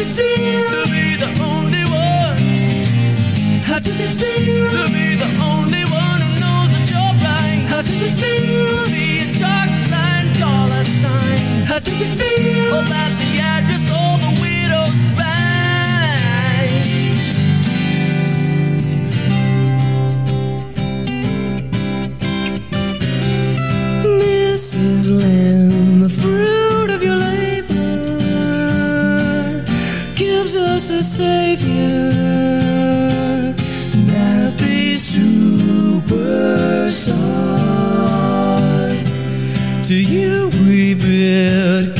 does it feel to be the only one? How does it feel to be the only one who knows that you're blind? How does it feel a dark? How does it feel about the address? Jesus a savior, not superstar. To you we build.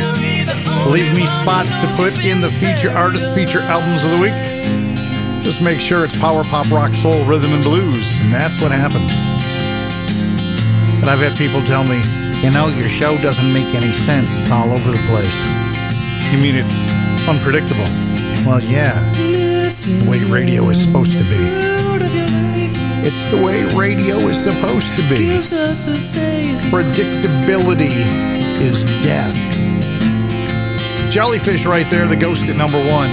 Leave me spots to put in the feature artist feature albums of the week. Just make sure it's power pop, rock, soul, rhythm, and blues, and that's what happens. But I've had people tell me, you know, your show doesn't make any sense. It's all over the place. You mean it's unpredictable? Well, yeah. The way radio is supposed to be. It's the way radio is supposed to be. Predictability is death. Jellyfish right there, the ghost at number one.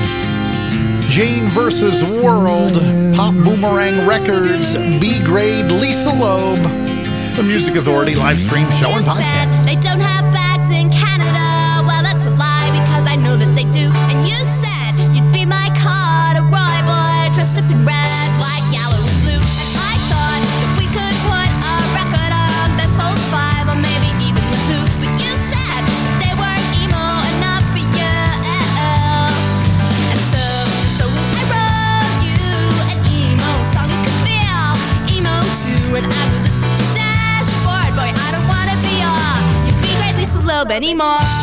Jane versus World, Pop Boomerang Records, B grade, Lisa Loeb, The Music Authority live stream show and podcast. anymore.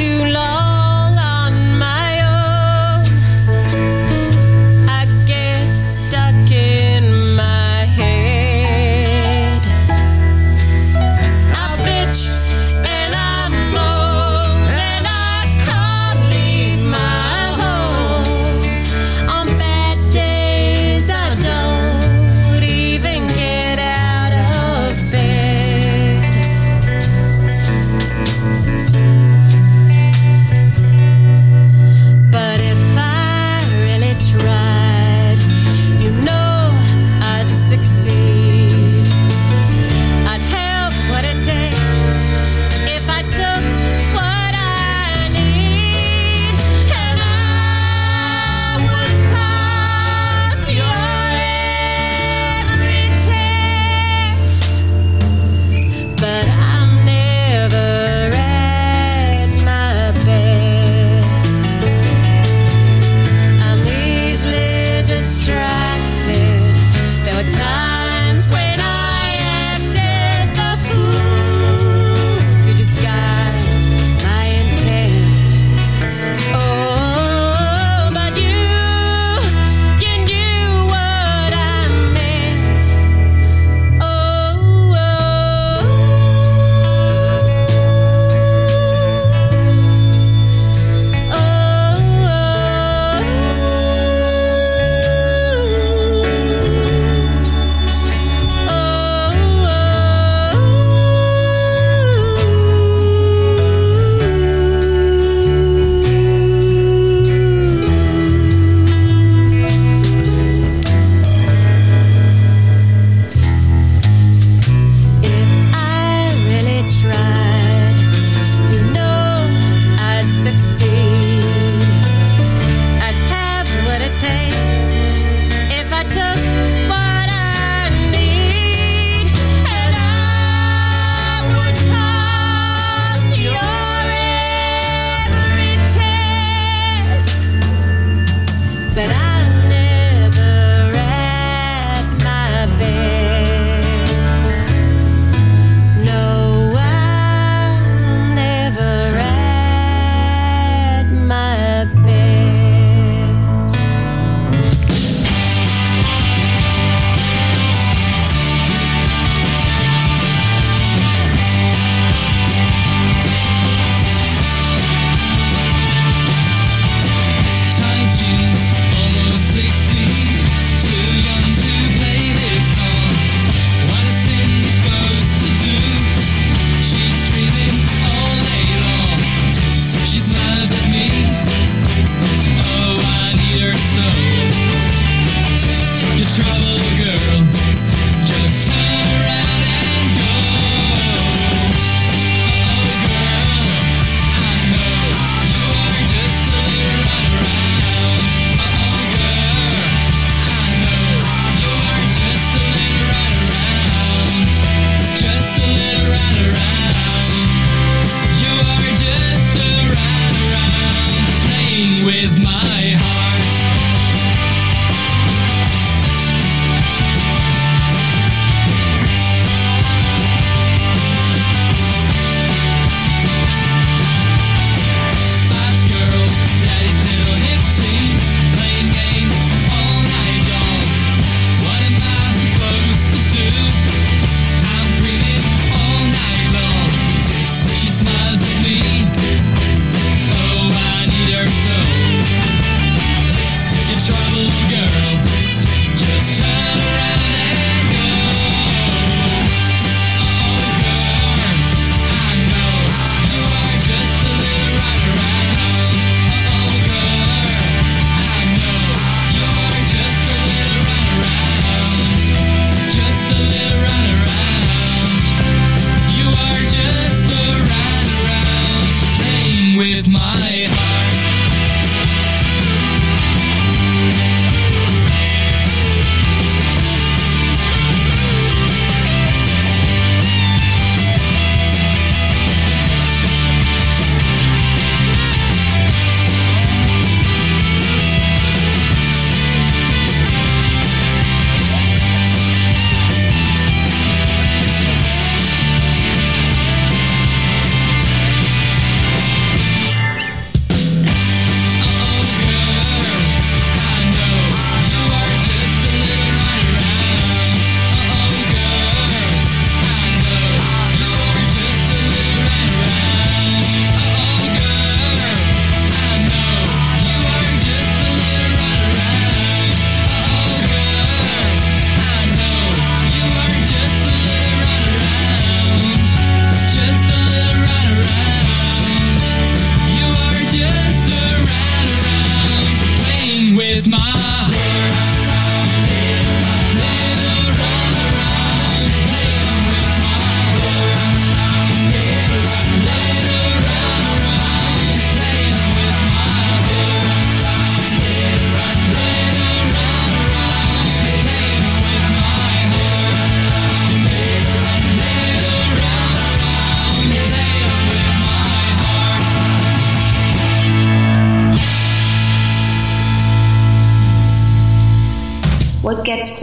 Too long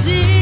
dear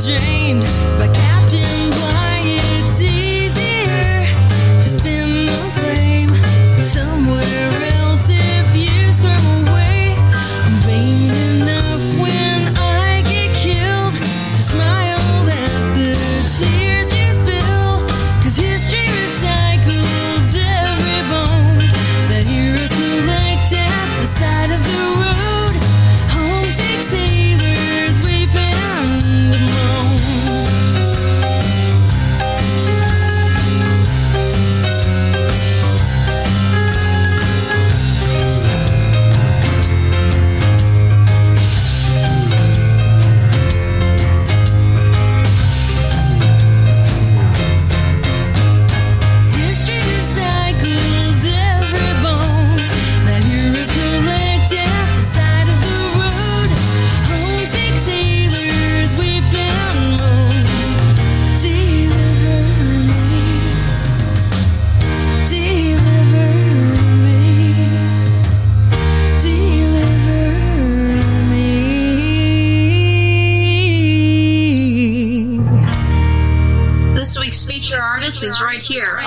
drained by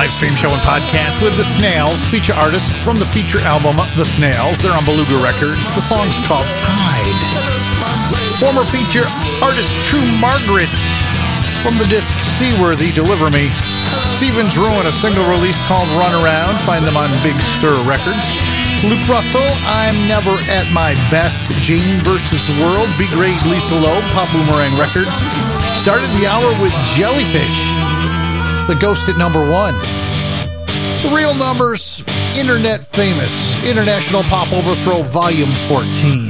live stream show and podcast with The Snails, feature artist from the feature album The Snails. They're on Beluga Records. The song's called Tide. Former feature artist True Margrit from the disc Seaworthy, Deliver Me. Stephen's Ruin, a single release called Run Around. Find them on Big Stir Records. Luke Russell, I'm Never at My Best. Jane versus the World, B Grade Lisa Loeb, Pop Boomerang Records. Started the hour with Jellyfish. The Ghost at number one. The Real Numbers, Internet Famous, International Pop Overthrow, Volume 14.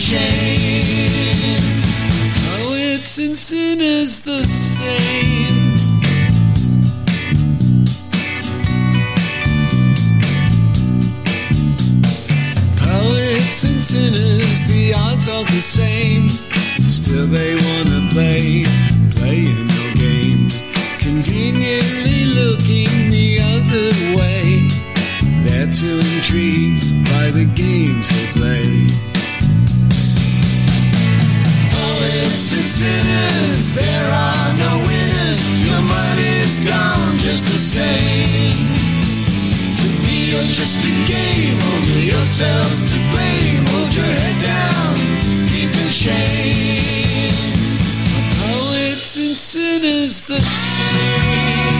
shame. Oh, it's in sin is the same. Oh, Poets and sinners, the odds are the same. Still, they wanna play, playing your game. Conveniently looking the other way. They're too intrigued by the games they play. sinners, there are no winners. Your money's gone just the same. To me, you're just a game. Only yourselves to blame. Hold your head down, keep in shame. Oh, Poets and sinners the same.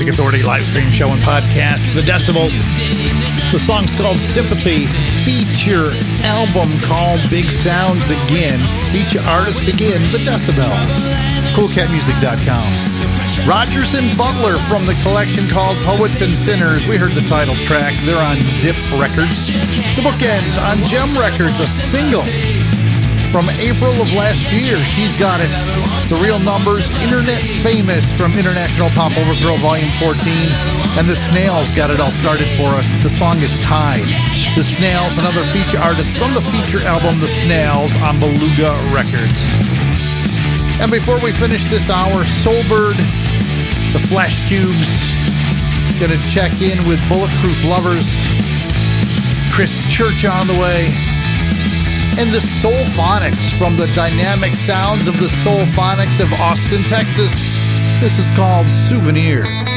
Music Authority live stream show and podcast, The Decibels. The song's called Sympathy, feature album called Big Sounds Again, feature artist again, The Decibels. CoolCatMusic.com. Rogers and Butler from the collection called Poets and Sinners. We heard the title track. They're on Zip Records. The bookends on Gem Records, a single from April of last year. She's got it. The Real Numbers, Internet Famous from International Pop Girl* Volume 14. And The Snails got it all started for us. The song is Tide. The Snails, another feature artist from the feature album The Snails on Beluga Records. And before we finish this hour, Sobered, The Flashcubes, gonna check in with Bulletproof Lovers. Chris Church on the way and the Soul Phonics from the dynamic sounds of the Soul Phonics of Austin, Texas. This is called Souvenir.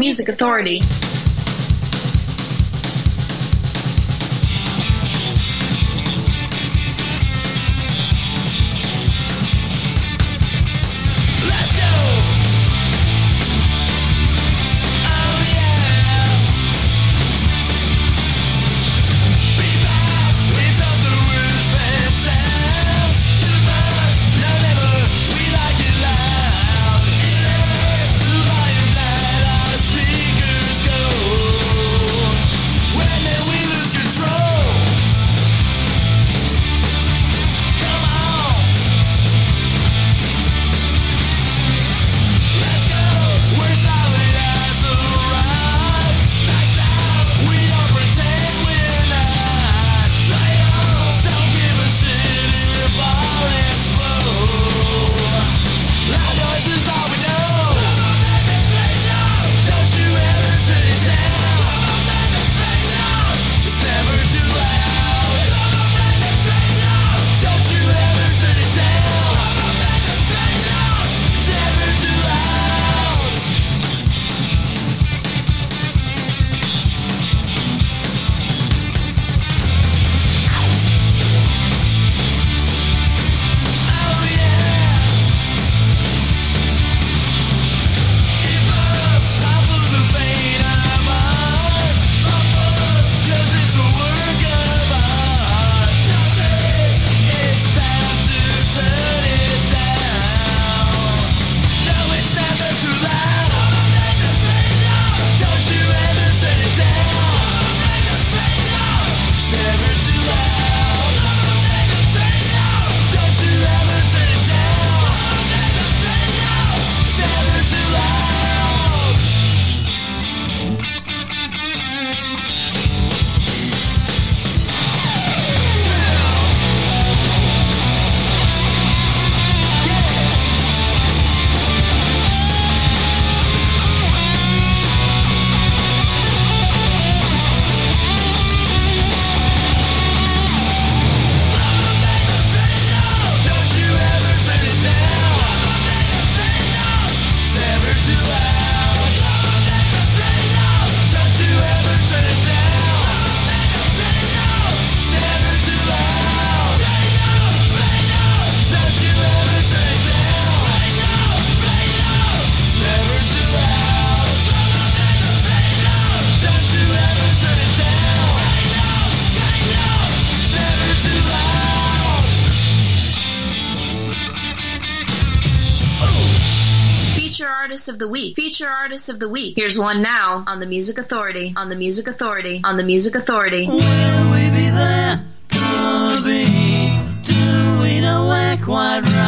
Music Authority. Feature artist of the week. Here's one now on the Music Authority, on the Music Authority, on the Music Authority. Will we be there? Could be. Do we know where quite rightly?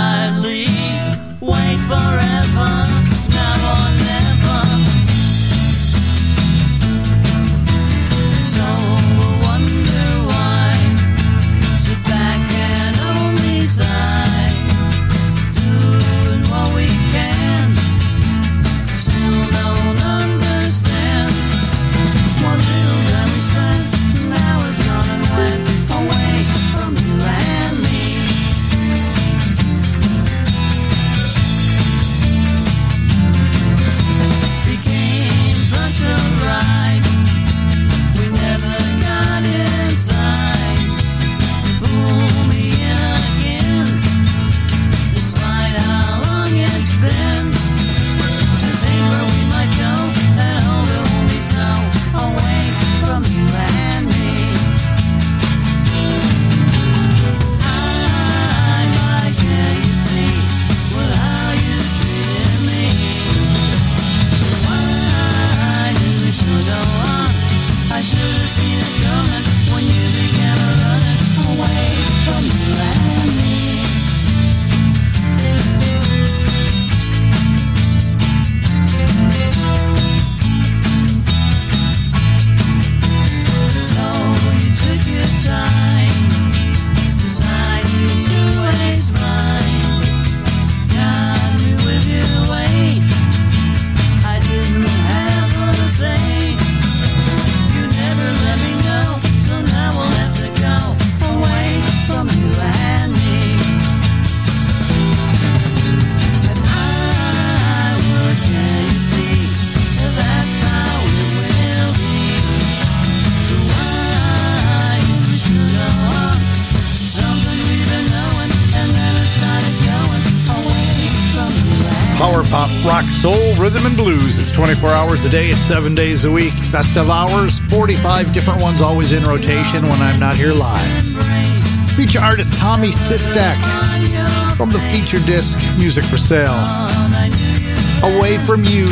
Blues. It's 24 hours a day. It's seven days a week. Best of hours, 45 different ones always in rotation when I'm not here live. Feature artist Tommy Sistek from the feature disc Music for Sale. Away from you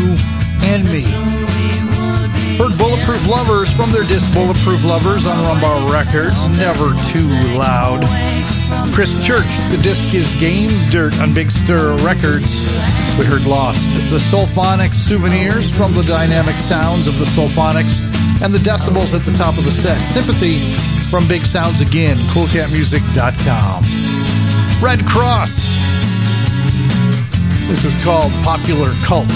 and me. Heard Bulletproof Lovers from their disc Bulletproof Lovers on Rumbar Records. Never too loud. Chris Church, the disc is Game Dirt on Big Stir Records. We heard Lost. The Sulphonics Souvenirs from the dynamic sounds of the Sulphonics and the decibels at the top of the set. Sympathy from Big Sounds Again, coolcatmusic.com. Red Cross. This is called Popular Cult.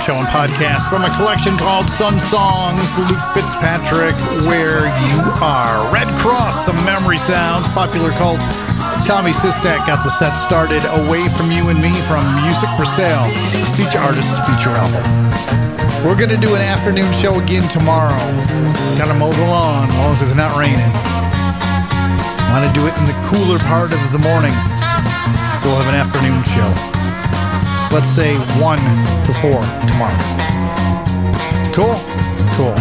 Stream show and podcast from a collection called Sun Songs, Luke Fitzpatrick, Where You Are. Red Cross, some memory sounds, popular cult. Tommy Sistak got the set started Away From You and Me from Music for Sale, feature artist feature album. We're going to do an afternoon show again tomorrow. Gotta mow the lawn as long as it's not raining. Want to do it in the cooler part of the morning. We'll have an afternoon show let's say 1 to 4 tomorrow. Cool? Cool.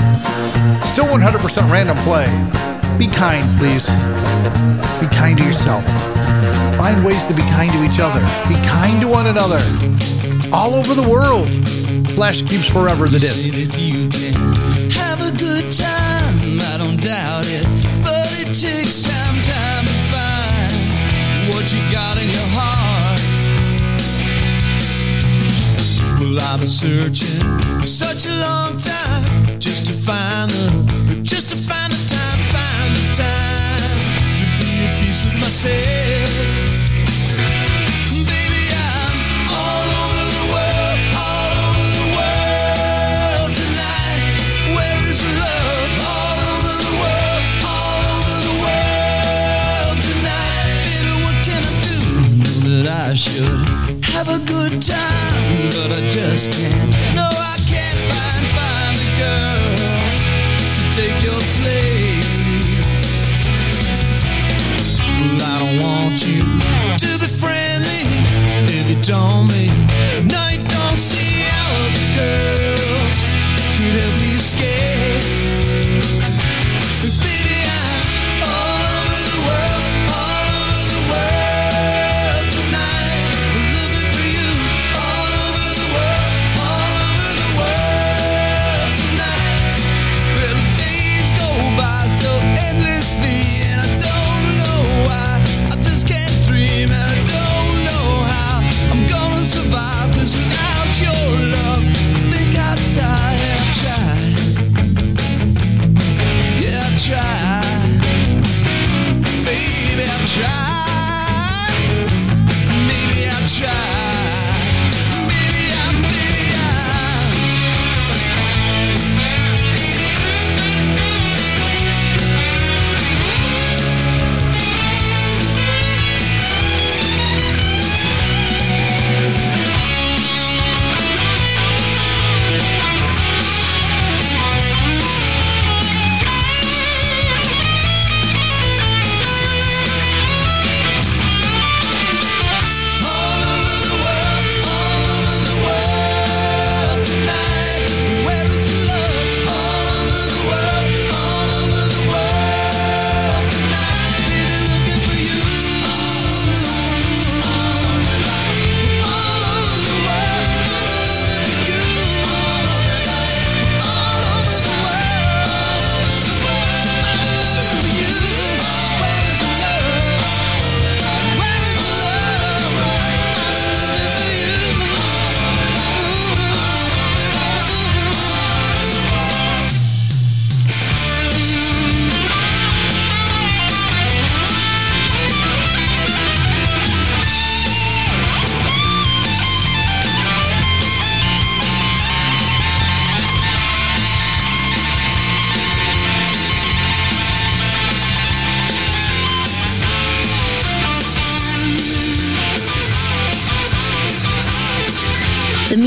Still 100% random play. Be kind, please. Be kind to yourself. Find ways to be kind to each other. Be kind to one another. All over the world. Flash keeps forever the disc. Have a good time, I don't doubt it. But it takes some time to find what you got in your I've been searching such a long time just to find the, just to find the time, find the time to be at peace with myself. Baby, I'm all over the world, all over the world tonight. Where is love? All over the world, all over the world tonight. What can I do? That I should good time, but I just can't. No, I can't find, find a girl to take your place. Well, I don't want you to be friendly if you told me. No, you don't see how other girls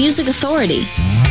Music Authority.